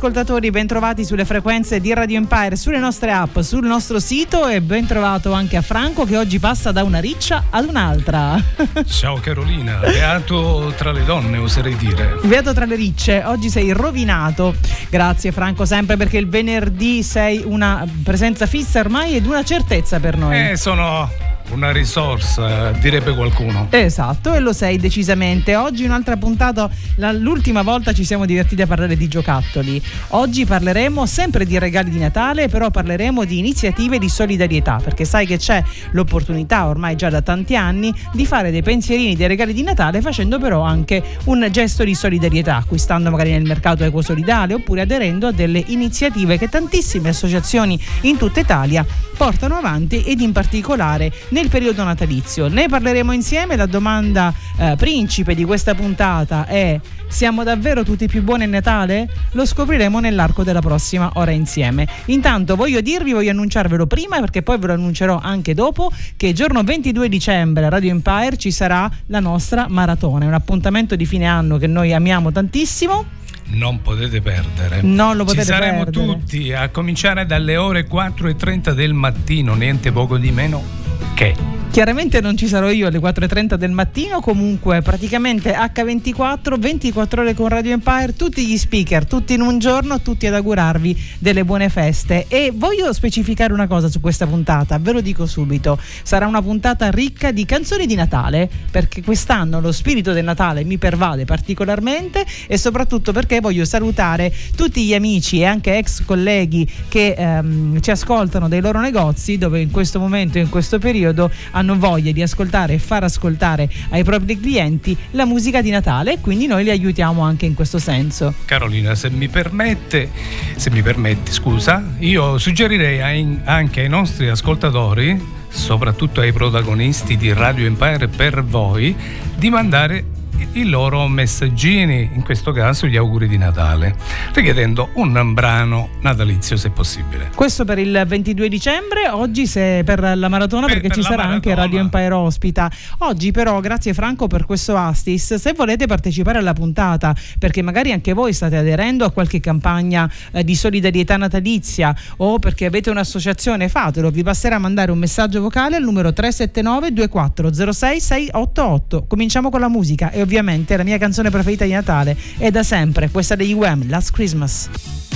Radioascoltatori, bentrovati sulle frequenze di Radio Empire, sulle nostre app, sul nostro sito e ben trovato anche a Franco che oggi passa da una riccia ad un'altra. Ciao Carolina, beato tra le donne oserei dire. Beato tra le ricce, oggi sei rovinato. Grazie Franco sempre perché il venerdì sei una presenza fissa ormai ed una certezza per noi. Eh, sono una risorsa, direbbe qualcuno. Esatto, e lo sei decisamente. Oggi un'altra puntata, l'ultima volta ci siamo divertiti a parlare di giocattoli. Oggi parleremo sempre di regali di Natale, però parleremo di iniziative di solidarietà, perché sai che c'è l'opportunità ormai già da tanti anni di fare dei pensierini, dei regali di Natale, facendo però anche un gesto di solidarietà, acquistando magari nel mercato ecosolidale oppure aderendo a delle iniziative che tantissime associazioni in tutta Italia portano avanti ed in particolare nel nel periodo natalizio. Ne parleremo insieme. La domanda eh, principe di questa puntata è: siamo davvero tutti più buoni a Natale? Lo scopriremo nell'arco della prossima ora insieme. Intanto voglio dirvi, voglio annunciarvelo prima perché poi ve lo annuncerò anche dopo che giorno 22 dicembre a Radio Empire ci sarà la nostra maratona, un appuntamento di fine anno che noi amiamo tantissimo non potete perdere. Non lo potete Ci saremo perdere. tutti a cominciare dalle ore 4.30 del mattino, niente poco di meno che Chiaramente non ci sarò io alle 4.30 del mattino, comunque praticamente H24, 24 ore con Radio Empire, tutti gli speaker, tutti in un giorno, tutti ad augurarvi delle buone feste. E voglio specificare una cosa su questa puntata, ve lo dico subito, sarà una puntata ricca di canzoni di Natale, perché quest'anno lo spirito del Natale mi pervade particolarmente e soprattutto perché voglio salutare tutti gli amici e anche ex colleghi che ehm, ci ascoltano dai loro negozi, dove in questo momento, in questo periodo, hanno voglia di ascoltare e far ascoltare ai propri clienti la musica di Natale e quindi noi li aiutiamo anche in questo senso. Carolina, se mi permette, se mi permetti, scusa, io suggerirei anche ai nostri ascoltatori, soprattutto ai protagonisti di Radio Empire per voi, di mandare i loro messaggini, in questo caso gli auguri di Natale, richiedendo un brano natalizio se possibile. Questo per il 22 dicembre, oggi se per la maratona per, perché per ci sarà maratona. anche Radio Empire ospita. Oggi però grazie Franco per questo Astis, se volete partecipare alla puntata perché magari anche voi state aderendo a qualche campagna eh, di solidarietà natalizia o perché avete un'associazione fatelo, vi basterà mandare un messaggio vocale al numero 379 2406 688. Cominciamo con la musica e ovviamente ovviamente la mia canzone preferita di Natale è da sempre questa degli UM, Last Christmas.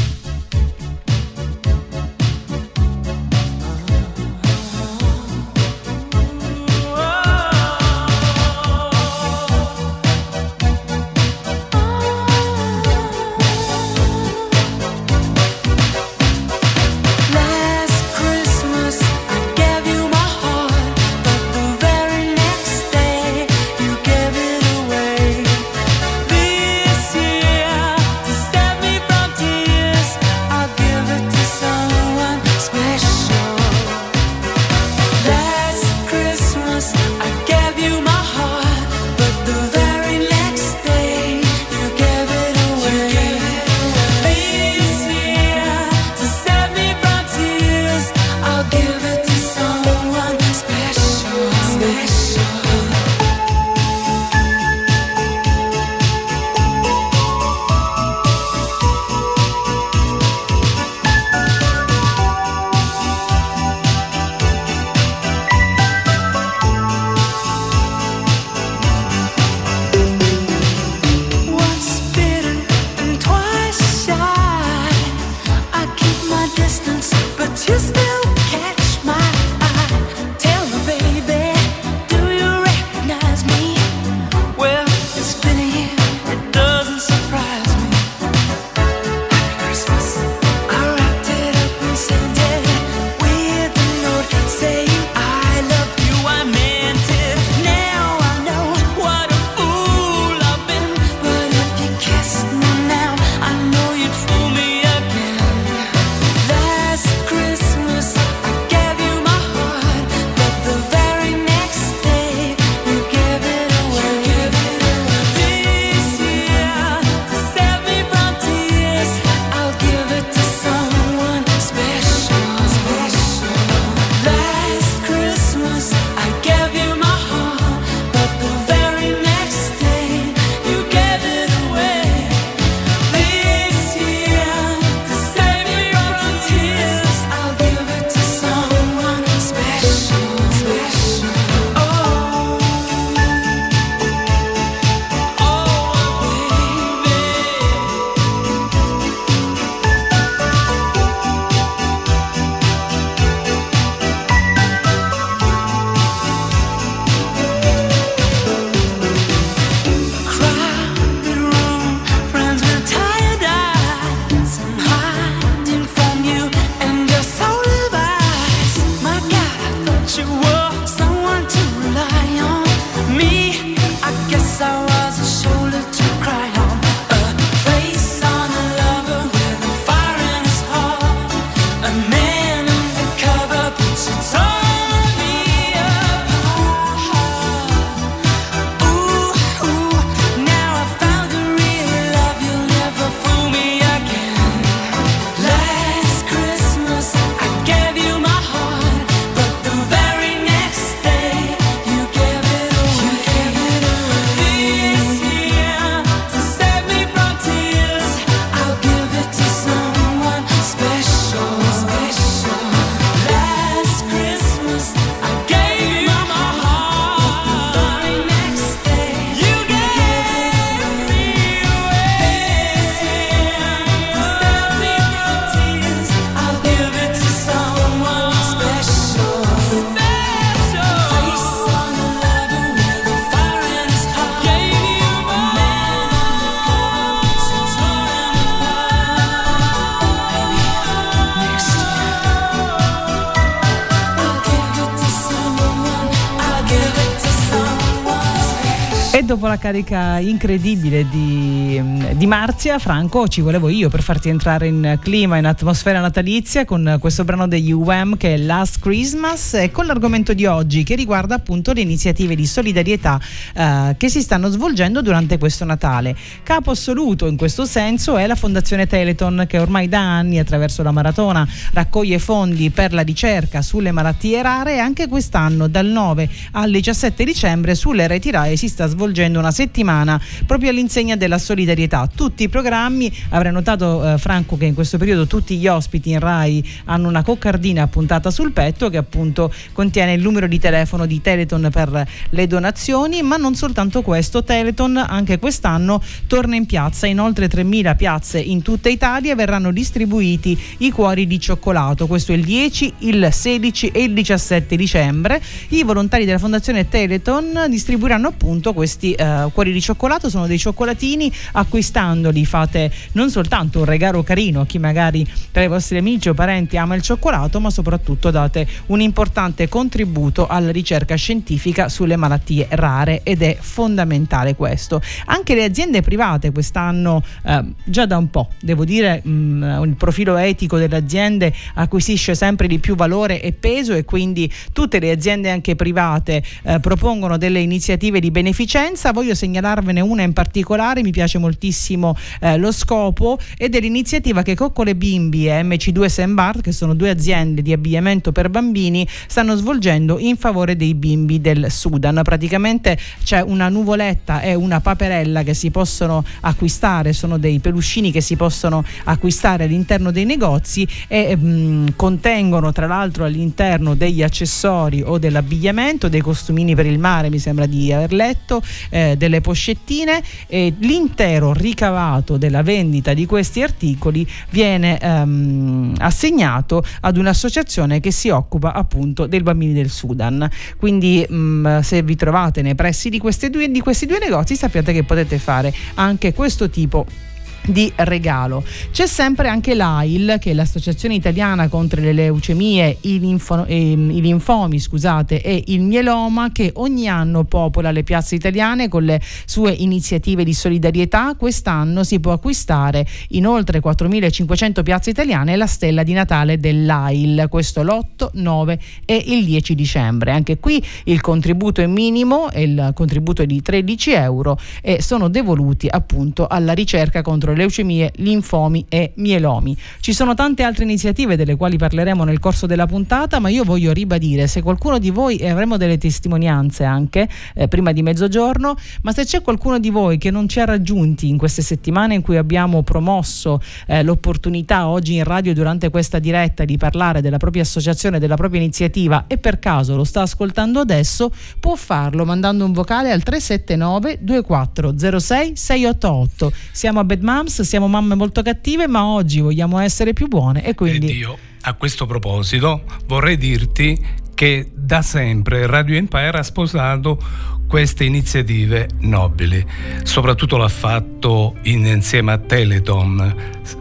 La carica incredibile di, di, Marzia, Franco, ci volevo io per farti entrare in clima, in atmosfera natalizia con questo brano degli UM che è Last Christmas. E con l'argomento di oggi che riguarda appunto le iniziative di solidarietà eh, che si stanno svolgendo durante questo Natale. Capo assoluto in questo senso è la Fondazione Teleton che ormai da anni attraverso la maratona raccoglie fondi per la ricerca sulle malattie rare. E anche quest'anno dal 9 al 17 dicembre sulle reti RAE si sta svolgendo svolgendo una settimana proprio all'insegna della solidarietà. Tutti i programmi, avrai notato eh, Franco che in questo periodo tutti gli ospiti in RAI hanno una coccardina puntata sul petto che appunto contiene il numero di telefono di Teleton per le donazioni, ma non soltanto questo, Teleton anche quest'anno torna in piazza, in oltre 3.000 piazze in tutta Italia verranno distribuiti i cuori di cioccolato, questo il 10, il 16 e il 17 dicembre. I volontari della Fondazione Teleton distribuiranno appunto questi questi eh, cuori di cioccolato sono dei cioccolatini, acquistandoli fate non soltanto un regalo carino a chi magari tra i vostri amici o parenti ama il cioccolato, ma soprattutto date un importante contributo alla ricerca scientifica sulle malattie rare ed è fondamentale questo. Anche le aziende private quest'anno, eh, già da un po', devo dire, mh, mm, il profilo etico delle aziende acquisisce sempre di più valore e peso e quindi tutte le aziende anche private eh, propongono delle iniziative di beneficenza voglio segnalarvene una in particolare, mi piace moltissimo eh, lo scopo ed è l'iniziativa che Coccole Bimbi e MC2 Sembart, che sono due aziende di abbigliamento per bambini, stanno svolgendo in favore dei bimbi del Sudan. Praticamente c'è una nuvoletta e una paperella che si possono acquistare, sono dei peluscini che si possono acquistare all'interno dei negozi e mh, mm, contengono tra l'altro all'interno degli accessori o dell'abbigliamento, dei costumini per il mare, mi sembra di aver letto, eh, delle poscettine e l'intero ricavato della vendita di questi articoli viene ehm, assegnato ad un'associazione che si occupa appunto dei bambini del Sudan. Quindi mh, mm, se vi trovate nei pressi di, due, di questi due negozi sappiate che potete fare anche questo tipo di di regalo. C'è sempre anche l'AIL, che è l'Associazione Italiana contro le leucemie, i, linfo, eh, i, linfomi scusate, e il mieloma, che ogni anno popola le piazze italiane con le sue iniziative di solidarietà. Quest'anno si può acquistare in oltre 4.500 piazze italiane la stella di Natale dell'AIL, questo l'8, 9 e il 10 dicembre. Anche qui il contributo è minimo, il contributo è di 13 euro e sono devoluti appunto alla ricerca contro leucemie, linfomi e mielomi. Ci sono tante altre iniziative delle quali parleremo nel corso della puntata, ma io voglio ribadire se qualcuno di voi e avremo delle testimonianze anche eh, prima di mezzogiorno, ma se c'è qualcuno di voi che non ci ha raggiunti in queste settimane in cui abbiamo promosso eh, l'opportunità oggi in radio durante questa diretta di parlare della propria associazione, della propria iniziativa e per caso lo sta ascoltando adesso, può farlo mandando un vocale al 379 2406 688. Siamo a Bad Moms, siamo mamme molto cattive, ma oggi vogliamo essere più buone e quindi... Ed io, a questo proposito, vorrei dirti che da sempre Radio Empire ha sposato queste iniziative nobili. Soprattutto l'ha fatto insieme a Teleton.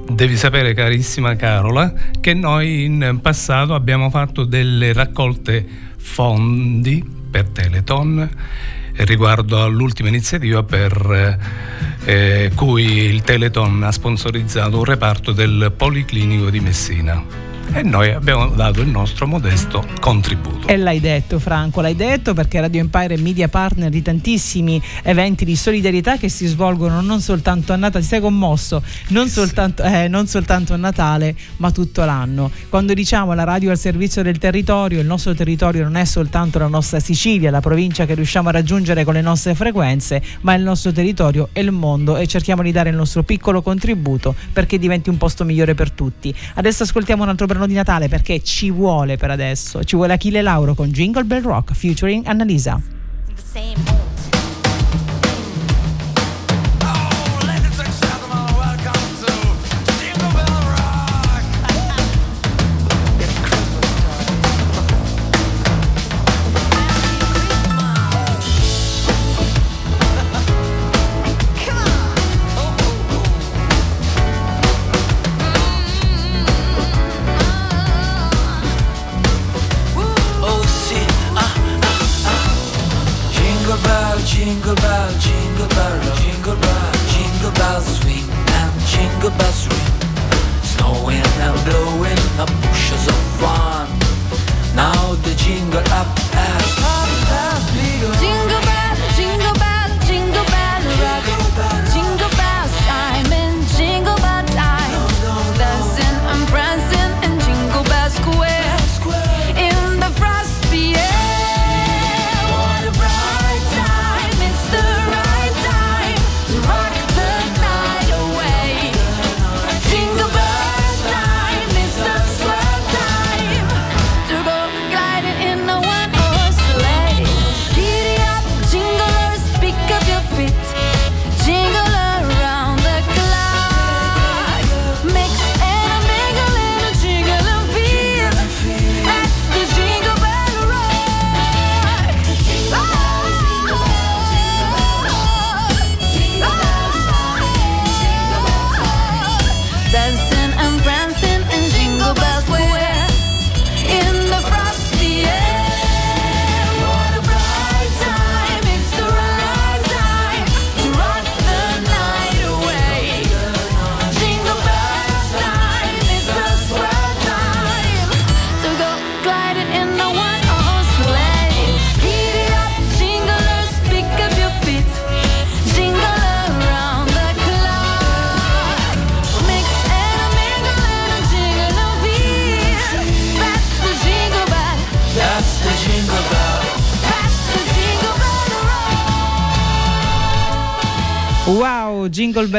Devi sapere, carissima Carola, che noi in passato abbiamo fatto delle raccolte fondi per Teleton riguardo all'ultima iniziativa per eh, cui il Teleton ha sponsorizzato un reparto del Policlinico di Messina e noi abbiamo dato il nostro modesto contributo. E l'hai detto Franco, l'hai detto perché Radio Empire è media partner di tantissimi eventi di solidarietà che si svolgono non soltanto a Natale, ti sei commosso, non, soltanto, eh, non soltanto a Natale ma tutto l'anno. Quando diciamo la radio al servizio del territorio, il nostro territorio non è soltanto la nostra Sicilia, la provincia che riusciamo a raggiungere con le nostre frequenze, ma il nostro territorio e il mondo e cerchiamo di dare il nostro piccolo contributo perché diventi un posto migliore per tutti. Adesso ascoltiamo un altro brano di Natale perché ci vuole per adesso. Ci vuole Achille Lauro con Jingle Bell Rock featuring Annalisa.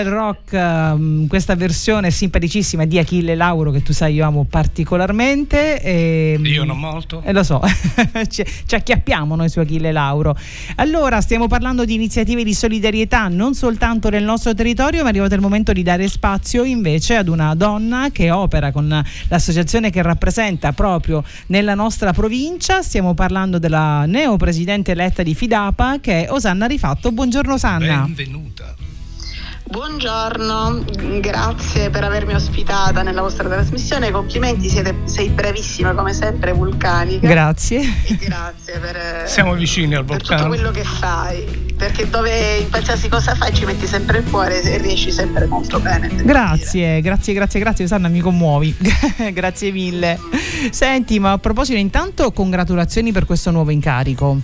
Bell Rock, um, questa versione simpaticissima di Achille Lauro che tu sai io amo particolarmente. E, ehm, io non molto. E eh, lo so, ci, ci, acchiappiamo noi su Achille Lauro. Allora, stiamo parlando di iniziative di solidarietà non soltanto nel nostro territorio, ma è arrivato il momento di dare spazio invece ad una donna che opera con l'associazione che rappresenta proprio nella nostra provincia. Stiamo parlando della neopresidente eletta di Fidapa che è Osanna Rifatto. Buongiorno Osanna. Benvenuta. Buongiorno, grazie per avermi ospitata nella vostra trasmissione, complimenti, siete, sei bravissima come sempre, vulcanica. Grazie. E grazie per, Siamo vicini al vulcano. tutto quello che fai, perché dove in qualsiasi cosa fai ci metti sempre il cuore e riesci sempre molto bene. Grazie, dire. grazie, grazie, grazie, Sanna, mi commuovi. grazie mille. Senti, ma a proposito, intanto congratulazioni per questo nuovo incarico.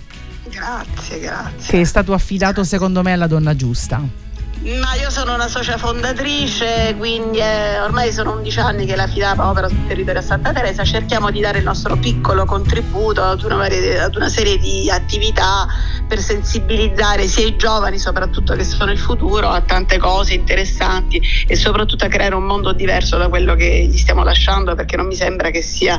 Grazie, grazie. Che è stato affidato secondo me alla donna giusta. Ma io sono una socia fondatrice, quindi eh, ormai sono 11 anni che la FIDAPA opera sul territorio a Santa Teresa, cerchiamo di dare il nostro piccolo contributo ad una, ad una serie di attività per sensibilizzare sia i giovani soprattutto che sono il futuro a tante cose interessanti e soprattutto a creare un mondo diverso da quello che gli stiamo lasciando perché non mi sembra che sia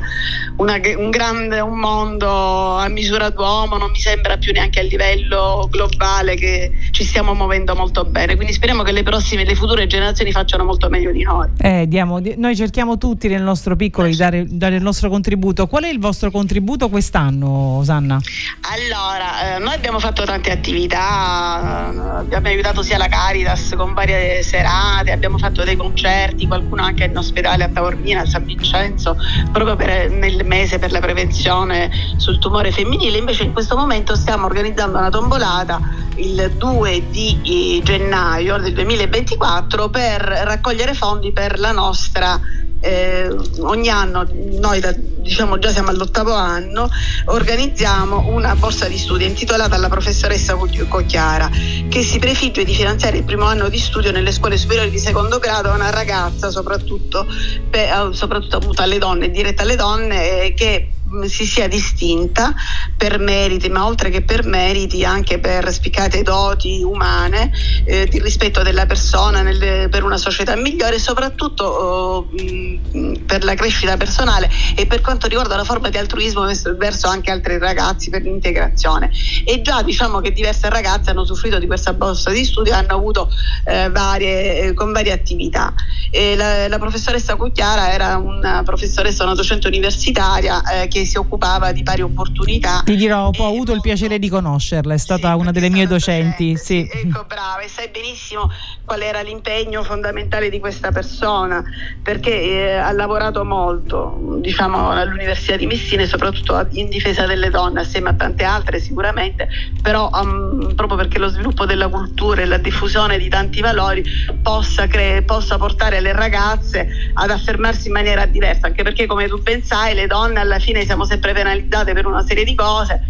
una, un grande un mondo a misura d'uomo, non mi sembra più neanche a livello globale che ci stiamo muovendo molto bene. Quindi speriamo che le prossime, le future generazioni facciano molto meglio di noi. Eh, diamo, noi cerchiamo tutti nel nostro piccolo di dare, dare, il nostro contributo. Qual è il vostro contributo quest'anno, Osanna? Allora, eh, noi abbiamo fatto tante attività, abbiamo aiutato sia la Caritas con varie serate, abbiamo fatto dei concerti, qualcuno anche in ospedale a Taormina, a San Vincenzo, proprio per, nel mese per la prevenzione sul tumore femminile. Invece in questo momento stiamo organizzando una tombolata il 2 di eh, gennaio del 2024 per raccogliere fondi per la nostra eh, ogni anno, noi da, diciamo già siamo all'ottavo anno, organizziamo una borsa di studio intitolata alla professoressa Cocchiara che si prefigge di finanziare il primo anno di studio nelle scuole superiori di secondo grado a una ragazza soprattutto, per, soprattutto appunto alle donne, diretta alle donne, eh, che si sia distinta per meriti, ma oltre che per meriti anche per spiccate doti umane, eh, di rispetto della persona nel, per una società migliore e soprattutto mh, per la crescita personale e per quanto riguarda la forma di altruismo verso, anche altri ragazzi per l'integrazione. E già diciamo che diverse ragazze hanno usufruito di questa borsa di studio e hanno avuto eh, varie, eh, con varie attività. La, la, professoressa Cucchiara era una professoressa, una docente universitaria eh, che si occupava di pari opportunità. Ti dirò, ho avuto il piacere di conoscerla, è stata sì, una delle mie docenti. Sì. Ecco, brava, e sai benissimo qual era l'impegno fondamentale di questa persona, perché eh, ha lavorato molto, diciamo, all'Università di Messina e soprattutto in difesa delle donne, assieme a tante altre sicuramente, però um, proprio perché lo sviluppo della cultura e la diffusione di tanti valori possa, cre- possa portare le ragazze ad affermarsi in maniera diversa, anche perché come tu ben sai le donne alla fine siamo sempre penalizzate per una serie di cose,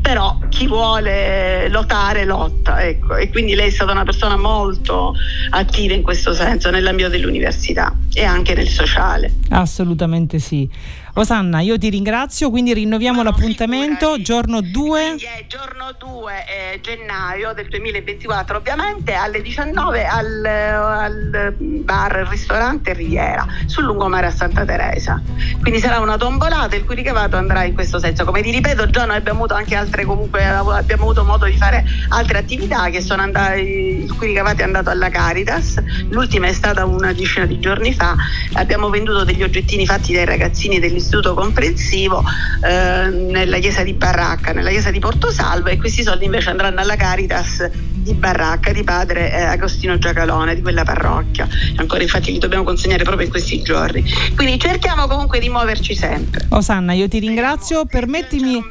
però chi vuole lottare lotta, ecco. e quindi lei è stata una persona molto attiva in questo senso nell'ambito dell'università e anche nel sociale. Assolutamente sì. Osanna, io ti ringrazio, quindi rinnoviamo no, l'appuntamento giorno 2. Sì, giorno 2 eh, gennaio del 2024, ovviamente alle 19 al, al bar, ristorante Riviera sul lungomare a Santa Teresa. Quindi sarà una tombolata il cui ricavato andrà in questo senso. Come ti ripeto, già noi abbiamo avuto anche altre comunque abbiamo avuto modo di fare altre attività che sono andate il cui ricavato è andato alla Caritas. L'ultima è stata una decina di giorni fa. Abbiamo venduto degli oggettini fatti dai ragazzini degli istituto comprensivo eh, nella chiesa di Barracca, nella chiesa di Portosalvo e questi soldi invece andranno alla Caritas di Barracca di padre eh, Agostino Giacalone di quella parrocchia. Ancora infatti li dobbiamo consegnare proprio in questi giorni. Quindi cerchiamo comunque di muoverci sempre. Osanna, io ti ringrazio, permettimi,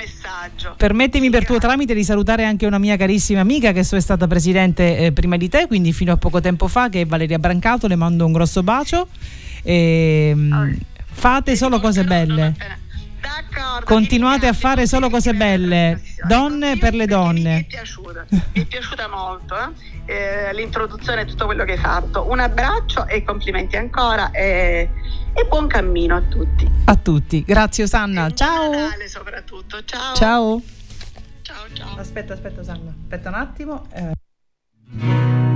permettimi per tuo tramite di salutare anche una mia carissima amica che è stata presidente eh, prima di te, quindi fino a poco tempo fa, che è Valeria Brancato, le mando un grosso bacio. E, ehm, Fate solo cose belle. Continuate a fare solo cose belle, donne per le donne. Mi è piaciuta, mi è piaciuta molto eh? Eh, l'introduzione e tutto quello che hai fatto. Un abbraccio e complimenti ancora e, e buon cammino a tutti. A tutti, grazie Osanna. Ciao. soprattutto. Ciao. Ciao. Ciao, ciao. Aspetta, aspetta Osanna, aspetta un attimo. Eh.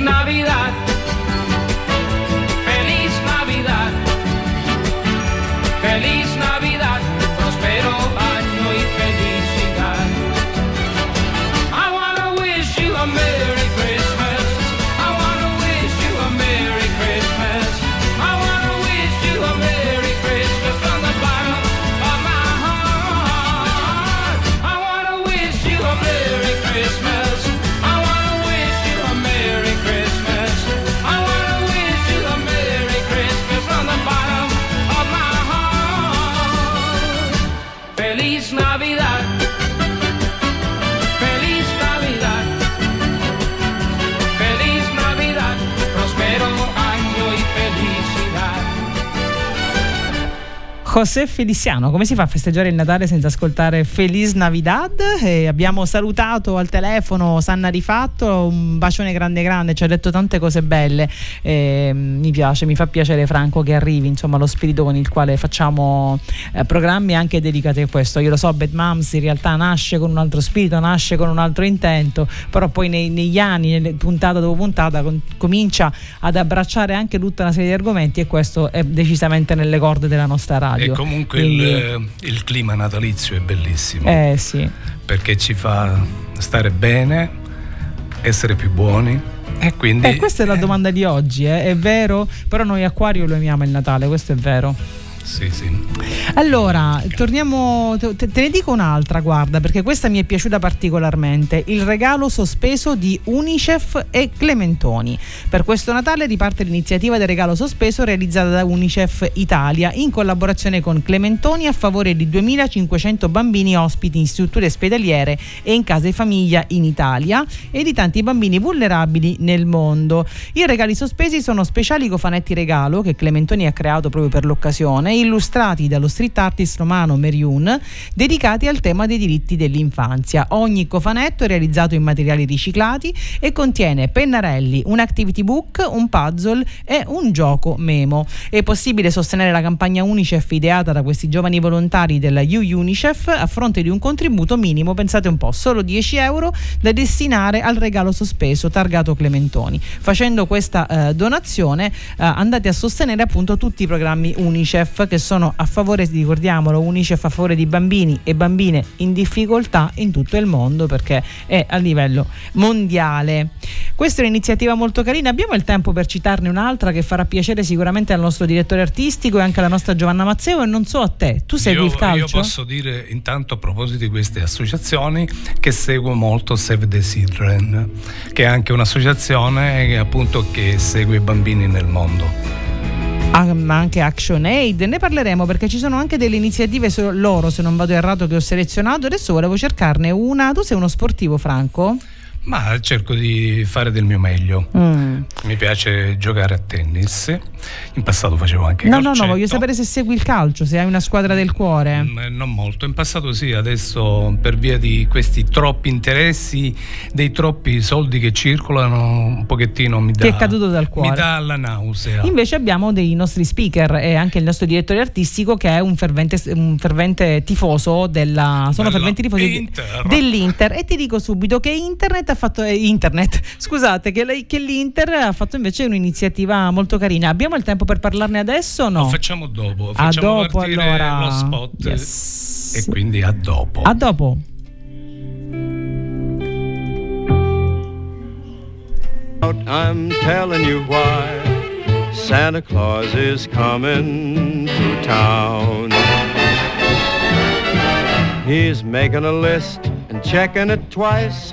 Navidad. José Feliciano, come si fa a festeggiare il Natale senza ascoltare Feliz Navidad? E abbiamo salutato al telefono Sanna Rifatto, un bacione grande grande, ci ha detto tante cose belle. E, mi piace, mi fa piacere Franco che arrivi, insomma, lo spirito con il quale facciamo eh, programmi anche dedicati a questo. Io lo so, Bad Moms in realtà nasce con un altro spirito, nasce con un altro intento, però poi nei, negli anni, puntata dopo puntata, con, comincia ad abbracciare anche tutta una serie di argomenti e questo è decisamente nelle corde della nostra radio radio. E comunque Quindi... il, il, clima natalizio è bellissimo. Eh sì. Perché ci fa stare bene, essere più buoni. E quindi... Eh, questa è la domanda di oggi, eh? è vero? Però noi Acquario lo amiamo il Natale, questo è vero. Sì, sì. Allora, torniamo, te, te, ne dico un'altra, guarda, perché questa mi è piaciuta particolarmente, il regalo sospeso di Unicef e Clementoni. Per questo Natale riparte l'iniziativa del regalo sospeso realizzata da Unicef Italia in collaborazione con Clementoni a favore di 2500 bambini ospiti in strutture ospedaliere e in case famiglia in Italia e di tanti bambini vulnerabili nel mondo. I regali sospesi sono speciali cofanetti regalo che Clementoni ha creato proprio per l'occasione illustrati dallo street artist romano Meriun, dedicati al tema dei diritti dell'infanzia. Ogni cofanetto è realizzato in materiali riciclati e contiene pennarelli, un activity book, un puzzle e un gioco memo. È possibile sostenere la campagna Unicef ideata da questi giovani volontari della U Unicef a fronte di un contributo minimo, pensate un po', solo 10 euro da destinare al regalo sospeso targato Clementoni. Facendo questa eh, donazione eh, andate a sostenere appunto tutti i programmi Unicef che sono a favore, ricordiamolo, Unicef a favore di bambini e bambine in difficoltà in tutto il mondo perché è a livello mondiale. Questa è un'iniziativa molto carina, abbiamo il tempo per citarne un'altra che farà piacere sicuramente al nostro direttore artistico e anche alla nostra Giovanna Mazzeo e non so a te, tu segui io, il calcio? Io posso dire intanto a proposito di queste associazioni che seguo molto Save the Children, che è anche un'associazione che, appunto, che segue i bambini nel mondo ma anche Action Aid. Ne parleremo perché ci sono anche delle iniziative loro, se non vado errato, che ho selezionato. Adesso volevo cercarne una. Tu sei uno sportivo, Franco? Ma cerco di fare del mio meglio. Mm. Mi piace giocare a tennis. In passato facevo anche no, calcetto. No, no, voglio sapere se segui il calcio, se hai una squadra del cuore. Mm, eh, non molto. In passato sì, adesso per via di questi troppi interessi, dei troppi soldi che circolano, un pochettino mi dà. Ti è caduto dal cuore. Mi dà la nausea. Invece abbiamo dei nostri speaker e anche il nostro direttore artistico che è un fervente, un fervente tifoso della. Sono Della ferventi tifosi Inter. dell'Inter. E ti dico subito che internet ha fatto eh, internet, scusate, che, lei, che, l'Inter ha fatto invece un'iniziativa molto carina. Abbiamo il tempo per parlarne adesso o no? Lo facciamo dopo, facciamo a dopo allora. lo spot yes. e quindi a dopo. A dopo. I'm telling you why Santa Claus is coming to town. He's making a list and checking it twice.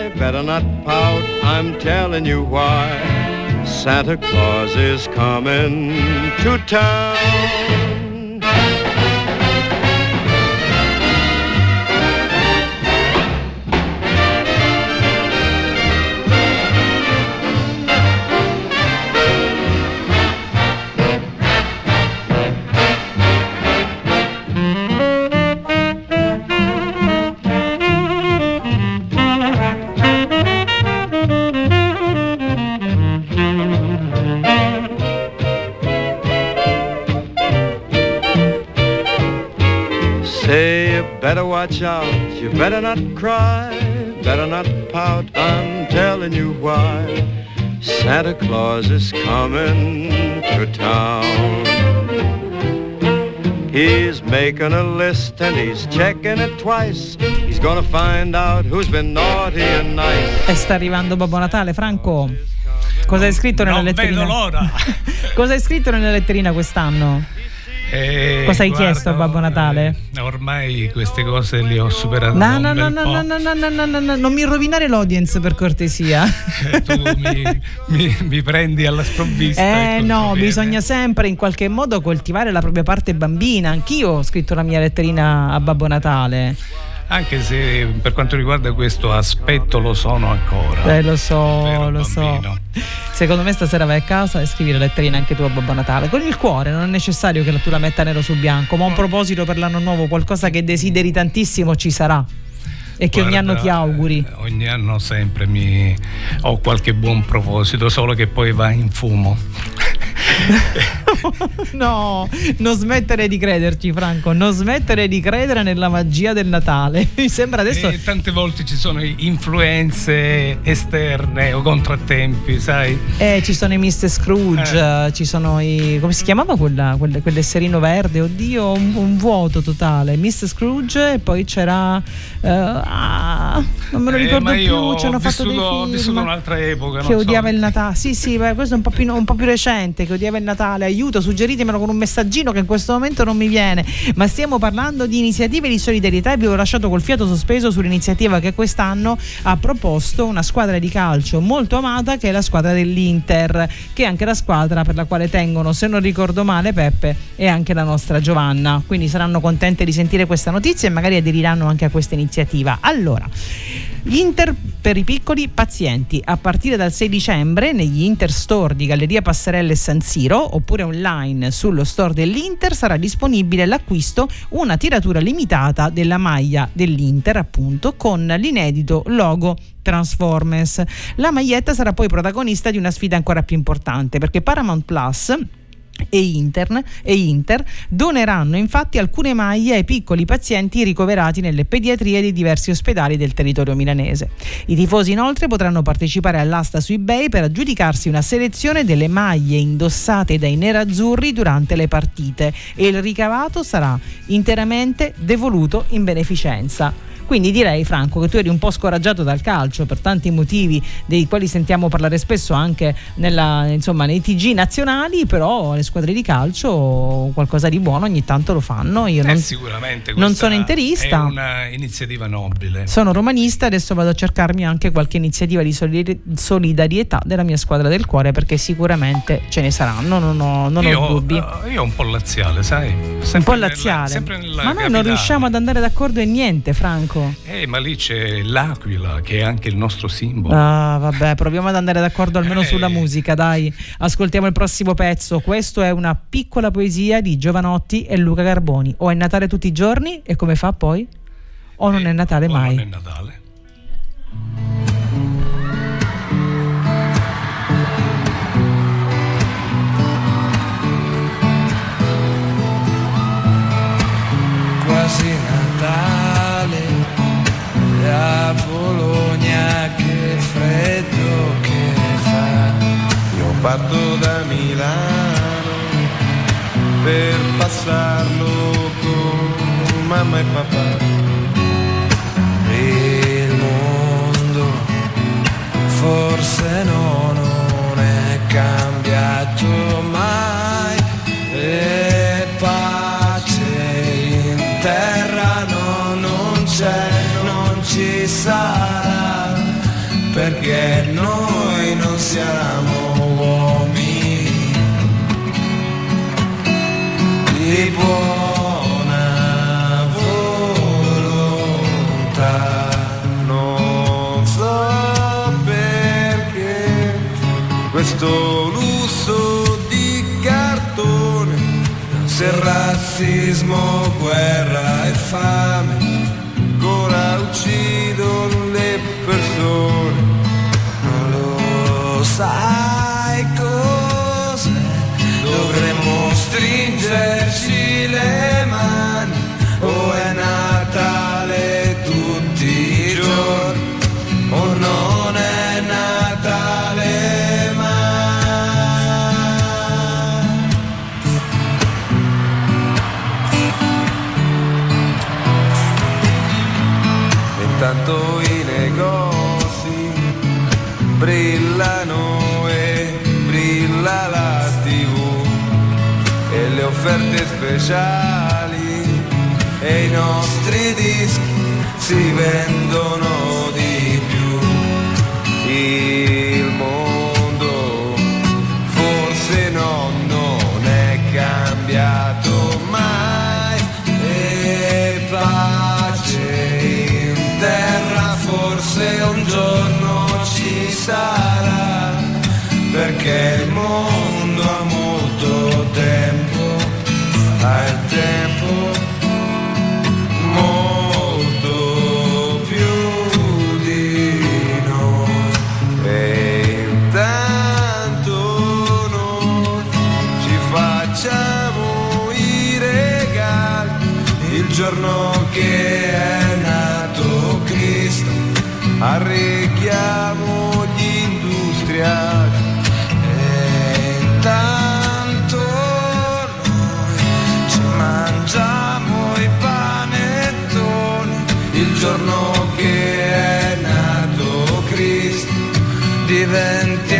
better not pout. I'm telling you why. Santa Claus is coming to town. Watch out. You better not cry, better not pout. I'm telling you why. Santa Claus is coming to town. He's making a list and he's checking it twice. He's gonna find out who's been naughty and nice. E sta arrivando Babbo Natale, Franco. Cosa hai scritto nella non letterina? Non vedo l'ora. Cosa hai scritto nella letterina quest'anno? Eh, Cosa hai guarda, chiesto a Babbo Natale? Eh, ormai queste cose le ho superate. No, no, no, no, no, no, no, no, no, no, non mi rovinare l'audience per cortesia. Tu mi, mi, mi, prendi alla sprovvista. Eh no, bisogna sempre in qualche modo coltivare la propria parte bambina. Anch'io ho scritto la mia letterina a Babbo Natale anche se per quanto riguarda questo aspetto lo sono ancora. Eh, lo so, lo bambino. so. Secondo me stasera vai a casa e scrivi la letterina anche tu a Babbo Natale. Con il cuore, non è necessario che tu la metta nero su bianco, ma un proposito per l'anno nuovo, qualcosa che desideri tantissimo ci sarà e che Guarda, ogni anno ti auguri? Eh, ogni anno sempre mi ho qualche buon proposito, solo che poi va in fumo. no, non smettere di crederci, Franco. Non smettere di credere nella magia del Natale. Mi sembra adesso. E tante volte ci sono influenze esterne o contrattempi, sai? Eh, ci sono i Mr. Scrooge, eh. ci sono i. come si chiamava quella, quel, quell'esserino verde? Oddio, un, un, vuoto totale. Mr. Scrooge e poi c'era. Uh, ah, non me lo eh, ricordo più. Ci hanno fatto dei film. Ho vissuto un'altra epoca. Che odiava so. il Natale. Sì, sì, questo è un po' più, un po più recente. Che odiava il Natale. Aiuto, suggeritemelo con un messaggino che in questo momento non mi viene. Ma stiamo parlando di iniziative di solidarietà e vi ho lasciato col fiato sospeso sull'iniziativa che quest'anno ha proposto una squadra di calcio molto amata che è la squadra dell'Inter, che è anche la squadra per la quale tengono, se non ricordo male, Peppe e anche la nostra Giovanna. Quindi saranno contente di sentire questa notizia e magari aderiranno anche a questa iniziativa. Allora, Inter per i piccoli pazienti a partire dal 6 dicembre negli Inter Store di Galleria Passerelle e San Siro oppure online sullo store dell'Inter sarà disponibile l'acquisto una tiratura limitata della maglia dell'Inter appunto con l'inedito logo Transformers. La maglietta sarà poi protagonista di una sfida ancora più importante perché Paramount Plus e Inter, e Inter doneranno infatti alcune maglie ai piccoli pazienti ricoverati nelle pediatrie di diversi ospedali del territorio milanese. I tifosi inoltre potranno partecipare all'asta su eBay per aggiudicarsi una selezione delle maglie indossate dai nerazzurri durante le partite e il ricavato sarà interamente devoluto in beneficenza. Quindi direi Franco che tu eri un po' scoraggiato dal calcio per tanti motivi dei quali sentiamo parlare spesso anche nella, insomma, nei TG nazionali, però le squadre di calcio qualcosa di buono ogni tanto lo fanno. Io eh, non, sicuramente non sono interista. È un'iniziativa nobile. Sono romanista, adesso vado a cercarmi anche qualche iniziativa di solidarietà della mia squadra del cuore perché sicuramente ce ne saranno, non ho, non io, ho dubbi. Uh, io un po' laziale, sai? Sempre un po' laziale. Nella, Ma noi non riusciamo ad andare d'accordo in niente, Franco. Eh, ma lì c'è l'aquila che è anche il nostro simbolo. Ah, vabbè, proviamo ad andare d'accordo almeno eh. sulla musica, dai. Ascoltiamo il prossimo pezzo. Questo è una piccola poesia di Giovanotti e Luca Garboni. O è Natale tutti i giorni e come fa poi? O non eh, è Natale mai? Non è Natale. Quasi Natale a Bologna che freddo che fa. Io parto da Milano per passarlo con mamma e papà. Il mondo forse no, non è cambiato mai. Ci sarà, perché noi non siamo uomini di buona volontà. Non so perché questo lusso di cartone, se razzismo, guerra e fame ancora uccidono le persone. Non lo sai speciali e i nostri dischi si vendono di più. Il mondo forse no, non è cambiato mai e pace in terra forse un giorno ci sarà perché che è nato Cristo diventiamo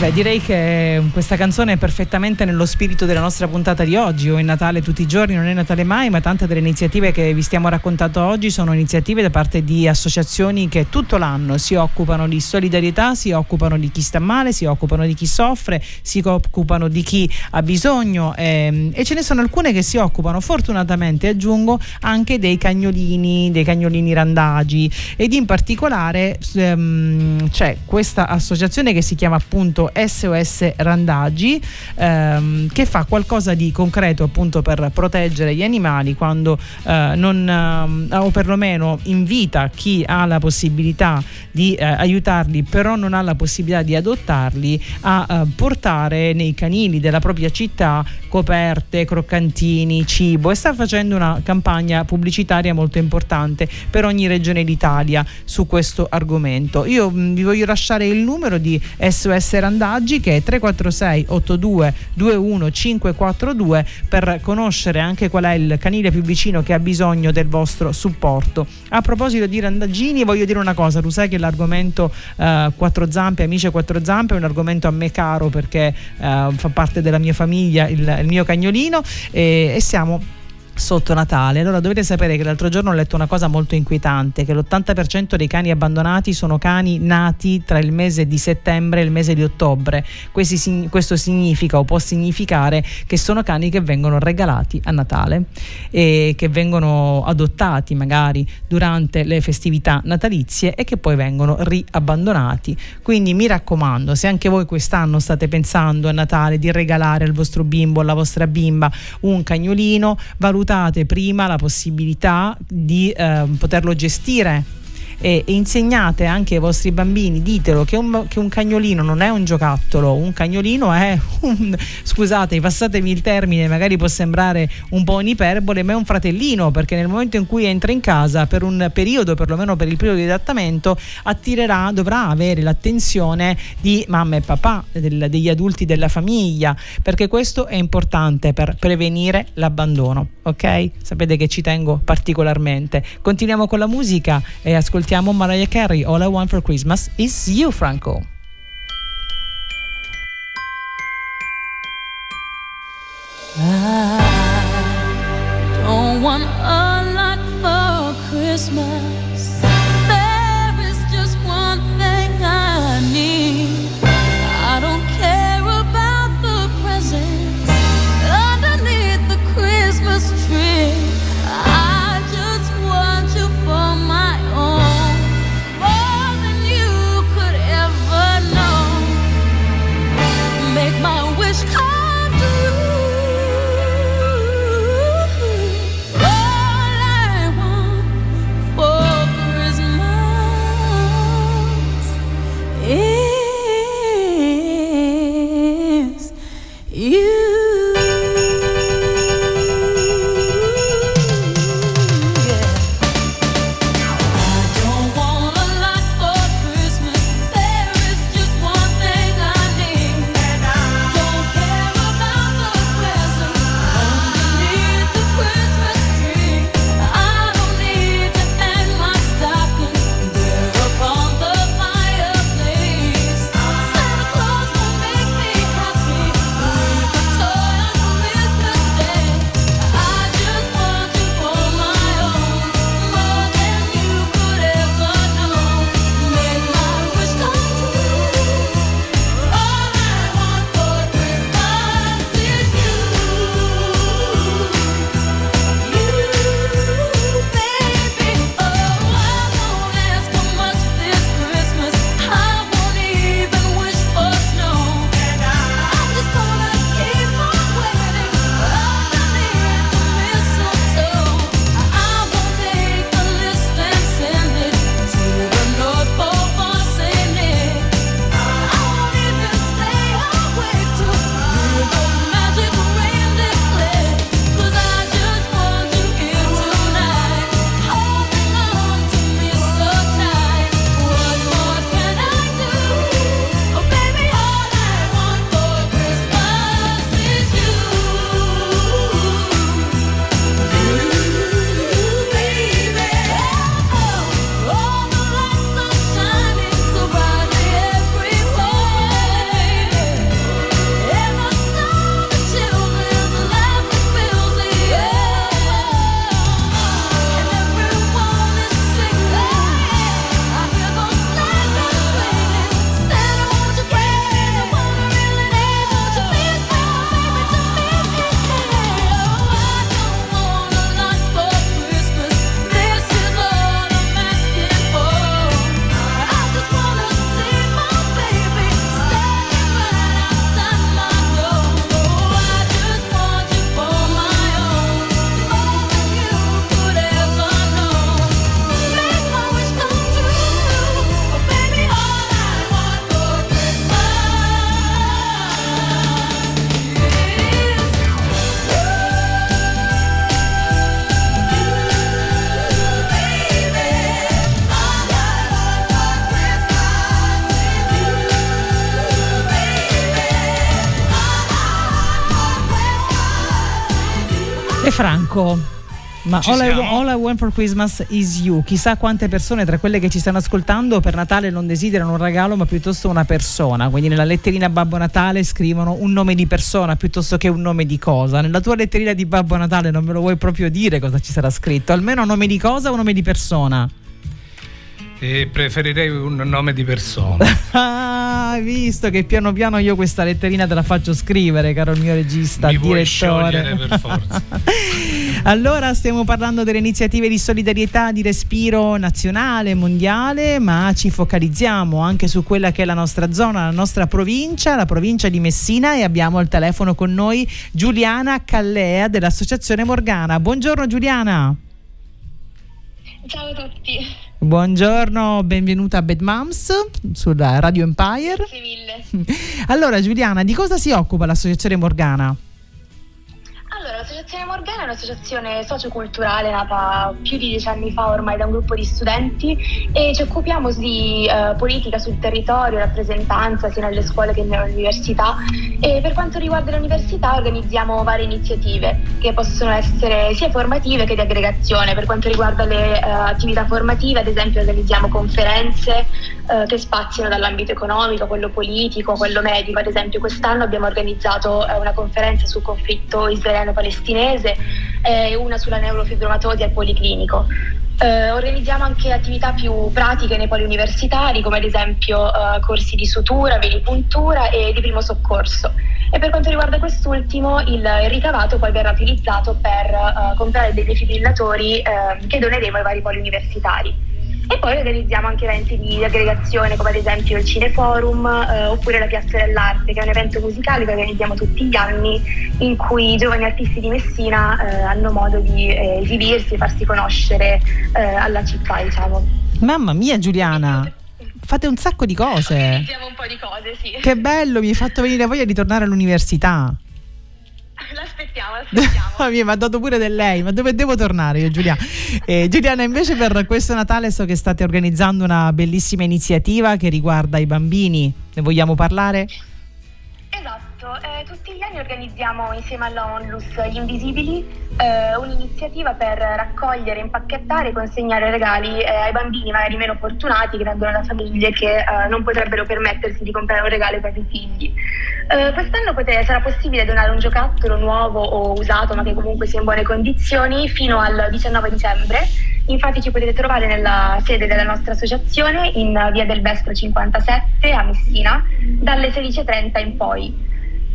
beh, direi che questa canzone è perfettamente nello spirito della nostra puntata di oggi. O è Natale tutti i giorni, non è Natale mai, ma tante delle iniziative che vi stiamo raccontando oggi sono iniziative da parte di associazioni che tutto l'anno si occupano di solidarietà, si occupano di chi sta male, si occupano di chi soffre, si occupano di chi ha bisogno ehm, e ce ne sono alcune che si occupano fortunatamente, aggiungo, anche dei cagnolini, dei cagnolini randagi ed in particolare ehm, c'è questa associazione che si chiama appunto SOS Randagi ehm, che fa qualcosa di concreto appunto per proteggere gli animali quando eh, non ehm, o perlomeno invita chi ha la possibilità di eh, aiutarli però non ha la possibilità di adottarli a eh, portare nei canili della propria città coperte, croccantini, cibo e sta facendo una campagna pubblicitaria molto importante per ogni regione d'Italia su questo argomento. Io mh, vi voglio lasciare il numero di SOS Randaggi che è 346 82 21 542 per conoscere anche qual è il canile più vicino che ha bisogno del vostro supporto. A proposito di randaggini voglio dire una cosa, tu sai che l'argomento eh, quattro zampe, amici quattro zampe è un argomento a me caro perché eh, fa parte della mia famiglia, il, il mio cagnolino e, e siamo sotto Natale. Allora dovete sapere che l'altro giorno ho letto una cosa molto inquietante, che l'80% dei cani abbandonati sono cani nati tra il mese di settembre e il mese di ottobre. Questi, questo significa o può significare che sono cani che vengono regalati a Natale e che vengono adottati magari durante le festività natalizie e che poi vengono riabbandonati. Quindi mi raccomando, se anche voi quest'anno state pensando a Natale di regalare al vostro bimbo alla vostra bimba un cagnolino, valutate prima la possibilità di eh, poterlo gestire e, e insegnate anche ai vostri bambini, ditelo che un, che un, cagnolino non è un giocattolo, un cagnolino è un, scusate, passatemi il termine, magari può sembrare un po' un'iperbole, ma è un fratellino, perché nel momento in cui entra in casa per un periodo, perlomeno per il periodo di adattamento, attirerà, dovrà avere l'attenzione di mamma e papà, del, degli adulti della famiglia, perché questo è importante per prevenire l'abbandono, ok? Sapete che ci tengo particolarmente. Continuiamo con la musica e ascoltiamo ascoltiamo Mariah Carey All I Want for Christmas is You Franco I don't want a lot for Christmas. De Franco. Ma all I, all I, Want for Christmas is You. Chissà quante persone tra quelle che ci stanno ascoltando per Natale non desiderano un regalo, ma piuttosto una persona. Quindi nella letterina Babbo Natale scrivono un nome di persona piuttosto che un nome di cosa. Nella tua letterina di Babbo Natale non me lo vuoi proprio dire cosa ci sarà scritto? Almeno un nome di cosa o un nome di persona? E preferirei un nome di persona. ah, hai visto che piano piano io questa letterina te la faccio scrivere, caro il mio regista, Mi direttore. per forza. allora, stiamo parlando delle iniziative di solidarietà di respiro nazionale, mondiale, ma ci focalizziamo anche su quella che è la nostra zona, la nostra provincia, la provincia di Messina e abbiamo al telefono con noi Giuliana Callea dell'Associazione Morgana. Buongiorno Giuliana. Ciao a tutti. Buongiorno, benvenuta a Bad Moms sulla Radio Empire. Grazie mille. Allora Giuliana, di cosa si occupa l'associazione Morgana? Allora, l'associazione Morgana è un'associazione socioculturale nata più di dieci anni fa ormai da un gruppo di studenti e ci occupiamo di eh, politica sul territorio, rappresentanza sia nelle scuole che nelle università e per quanto riguarda le università organizziamo varie iniziative che possono essere sia formative che di aggregazione. Per quanto riguarda le eh, attività formative, ad esempio organizziamo conferenze eh, che spaziano dall'ambito economico, quello politico, quello medico. Ad esempio quest'anno abbiamo organizzato eh, una conferenza sul conflitto israeliano palestinese e una sulla neurofibromatosi al Policlinico. Eh, organizziamo anche attività più pratiche nei poli universitari, come ad esempio eh, corsi di sutura, venipuntura e di primo soccorso. E per quanto riguarda quest'ultimo, il, ricavato poi verrà utilizzato per eh, comprare dei defibrillatori eh, che doneremo ai vari poli universitari. E poi organizziamo anche eventi di aggregazione come ad esempio il Cineforum eh, oppure la Piazza dell'Arte che è un evento musicale che organizziamo tutti gli anni in cui i giovani artisti di Messina eh, hanno modo di eh, esibirsi e farsi conoscere eh, alla città diciamo. Mamma mia Giuliana! Fate un sacco di cose. Organizziamo un po' di cose, sì. Che bello, mi hai fatto venire voglia di tornare all'università. L'aspettiamo, l'aspettiamo. mi ha dato pure del lei, ma dove devo tornare io Giuliana? Eh, Giuliana, invece per questo Natale so che state organizzando una bellissima iniziativa che riguarda i bambini. Ne vogliamo parlare? Esatto, eh, tutti gli anni organizziamo insieme alla Onlus Gli Invisibili eh, un'iniziativa per raccogliere, impacchettare e consegnare regali eh, ai bambini magari meno fortunati che vengono da famiglie che eh, non potrebbero permettersi di comprare un regalo ai propri figli. Eh, quest'anno pote- sarà possibile donare un giocattolo nuovo o usato ma che comunque sia in buone condizioni fino al 19 dicembre. Infatti ci potete trovare nella sede della nostra associazione in via del Vestro 57 a Messina dalle 16.30 in poi.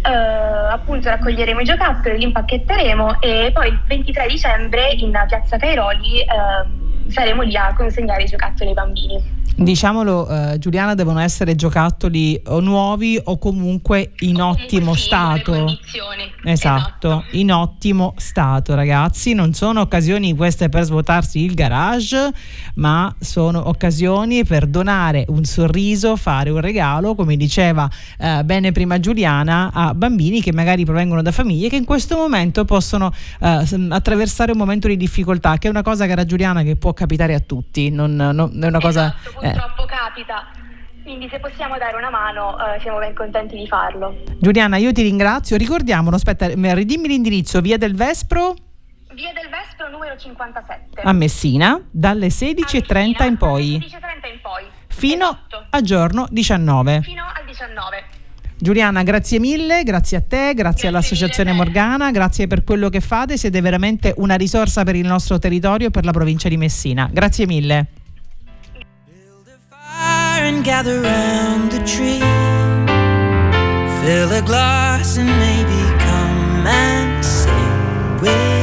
Uh, appunto raccoglieremo i giocattoli, li impacchetteremo e poi il 23 dicembre in piazza Cairoli uh, saremo lì a consegnare i giocattoli ai bambini. Diciamolo uh, Giuliana, devono essere giocattoli o nuovi o comunque in o ottimo comunque stato. Esatto, esatto, in ottimo stato ragazzi, non sono occasioni queste per svuotarsi il garage, ma sono occasioni per donare un sorriso, fare un regalo, come diceva eh, bene prima Giuliana, a bambini che magari provengono da famiglie che in questo momento possono eh, attraversare un momento di difficoltà, che è una cosa, cara Giuliana, che può capitare a tutti, non, non è una cosa... Esatto, purtroppo eh. capita. Quindi se possiamo dare una mano eh, siamo ben contenti di farlo. Giuliana, io ti ringrazio. Ricordiamolo, aspetta, ridimmi l'indirizzo, via del Vespro. Via del Vespro numero 57. A Messina, dalle 16.30 in poi. 16.30 in poi. Fino esatto. a giorno 19. Fino al 19. Giuliana, grazie mille, grazie a te, grazie, Grazie all'Associazione mille. Morgana, grazie per quello che fate, siete veramente una risorsa per il nostro territorio e per la provincia di Messina. Grazie mille. fire and gather round the tree. Fill a glass and maybe come and sing with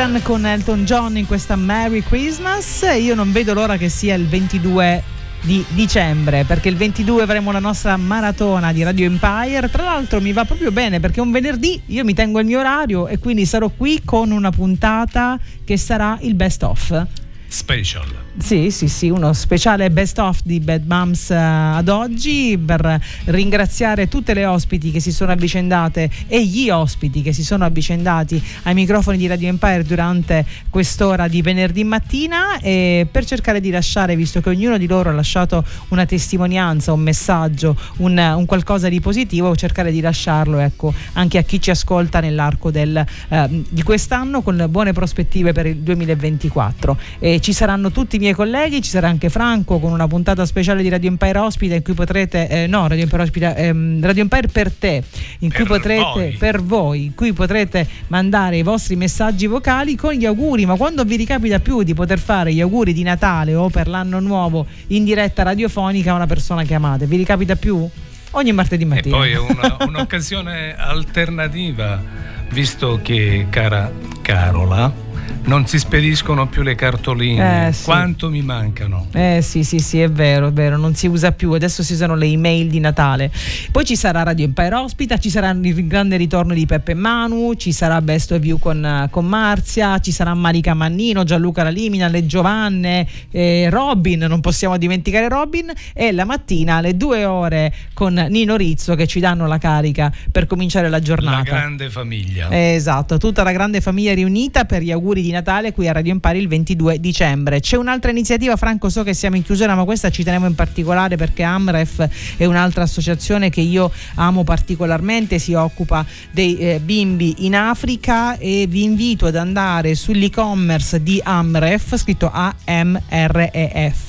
Sheeran con Elton John in questa Merry Christmas. Io non vedo l'ora che sia il 22 di dicembre perché il 22 avremo la nostra maratona di Radio Empire tra l'altro mi va proprio bene perché un venerdì io mi tengo il mio orario e quindi sarò qui con una puntata che sarà il best of Special. Sì, sì, sì, uno speciale best of di Bad Moms uh, ad oggi per ringraziare tutte le ospiti che si sono avvicendate e gli ospiti che si sono avvicendati ai microfoni di Radio Empire durante quest'ora di venerdì mattina e per cercare di lasciare, visto che ognuno di loro ha lasciato una testimonianza, un messaggio, un, un qualcosa di positivo, cercare di lasciarlo ecco, anche a chi ci ascolta nell'arco del, uh, di quest'anno con buone prospettive per il 2024. E ci saranno tutti i miei colleghi, ci sarà anche Franco con una puntata speciale di Radio Empire ospite in cui potrete, eh, no, Radio Empire ospite, ehm, Radio Empire per te, in Per cui potrete, voi. per voi, in cui potrete mandare i vostri messaggi vocali con gli auguri, ma quando vi ricapita più di poter fare gli auguri di Natale o per l'anno nuovo in diretta radiofonica a una persona che amate, vi ricapita più? Ogni martedì E mattina. poi è una- un'occasione alternativa, visto che, cara Carola, non si spediscono più le cartoline. Eh, sì. Quanto mi mancano? Eh sì, sì, sì, è vero, è vero, non si usa più, adesso si usano le email di Natale. Poi ci sarà Radio Empire Ospita, ci sarà il grande ritorno di Peppe e Manu, ci sarà Best of You con, con Marzia, ci sarà Marica Mannino, Gianluca Lalimina, le Giovanne, eh, Robin, non possiamo dimenticare Robin, e la mattina alle due ore con Nino Rizzo che ci danno la carica per cominciare la giornata. La grande famiglia. Eh, Esatto, tutta la grande famiglia riunita per gli auguri di Natale qui a Radio Empire il 22 dicembre. C'è un'altra iniziativa, Franco, so che siamo in chiusura, ma questa ci tenevo in particolare perché Amref è un'altra associazione che io amo particolarmente, si occupa dei eh, bimbi in Africa e vi invito ad andare sull'e-commerce di Amref, scritto A-M-R-E-F,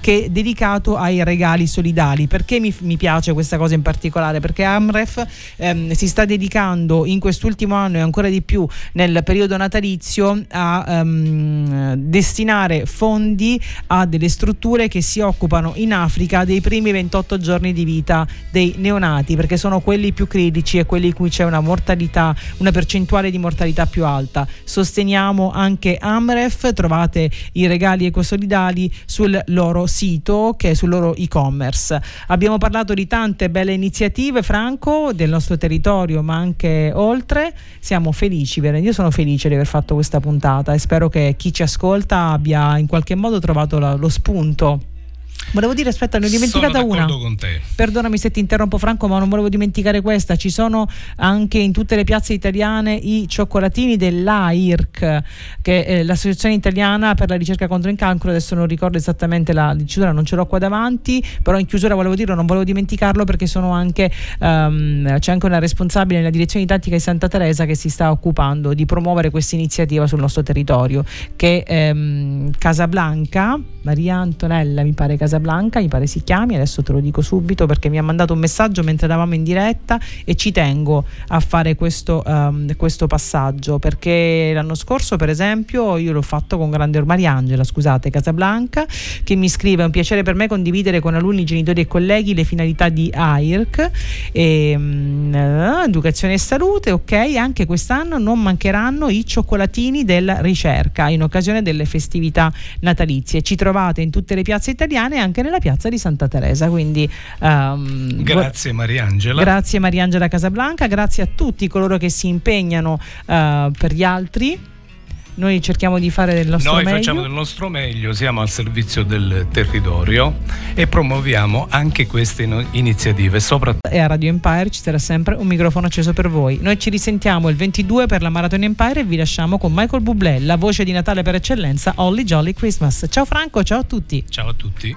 che è dedicato ai regali solidali. Perché mi, mi piace questa cosa in particolare? Perché Amref ehm, si sta dedicando in quest'ultimo anno e ancora di più nel periodo natalizio a ehm, destinare fondi a delle strutture che si occupano in Africa dei primi 28 giorni di vita dei neonati, perché sono quelli più critici e quelli in cui c'è una mortalità, una percentuale di mortalità più alta. Sosteniamo anche Amref, trovate i regali ecosolidali sul loro sito che è sul loro e-commerce. Abbiamo parlato di tante belle iniziative, Franco, del nostro territorio, ma anche oltre. Siamo felici, io sono felice di aver fatto questa puntata e spero che chi ci ascolta abbia in qualche modo trovato la- lo spunto. Volevo dire, aspetta, ne ho dimenticata una. Perdonami se ti interrompo Franco, ma non volevo dimenticare questa. Ci sono anche in tutte le piazze italiane i cioccolatini dell'AIRC, che è l'Associazione Italiana per la ricerca contro il cancro. Adesso non ricordo esattamente la dicitura, non ce l'ho qua davanti, però in chiusura volevo dirlo, non volevo dimenticarlo perché sono anche, ehm, c'è anche una responsabile nella direzione didattica di Santa Teresa che si sta occupando di promuovere questa iniziativa sul nostro territorio, che ehm, Casablanca, Maria Antonella mi pare Casablanca, mi pare si chiami, adesso te lo dico subito perché mi ha mandato un messaggio mentre eravamo in diretta e ci tengo a fare questo, ehm, questo passaggio perché l'anno scorso per esempio io l'ho fatto con grande Mariangela, scusate, Casablanca, che mi scrive: È un piacere per me condividere con alunni, genitori e colleghi le finalità di AIRC, e, mm, eh, educazione e salute. Ok, anche quest'anno non mancheranno i cioccolatini della ricerca in occasione delle festività natalizie. Ci trovate in tutte le piazze italiane e anche nella piazza di Santa Teresa. Quindi ehm, Grazie Mariangela. Grazie Mariangela Casablanca, grazie a tutti coloro che si impegnano eh, per gli altri. Noi cerchiamo di fare del nostro Noi meglio. facciamo del nostro meglio, siamo al servizio del territorio e promuoviamo anche queste iniziative, soprattutto e a Radio Empire ci sarà sempre un microfono acceso per voi. Noi ci risentiamo il 22 per la Marathon Empire e vi lasciamo con Michael Bublé, la voce di Natale per eccellenza, Holly Jolly Christmas. Ciao Franco, ciao a tutti. Ciao a tutti.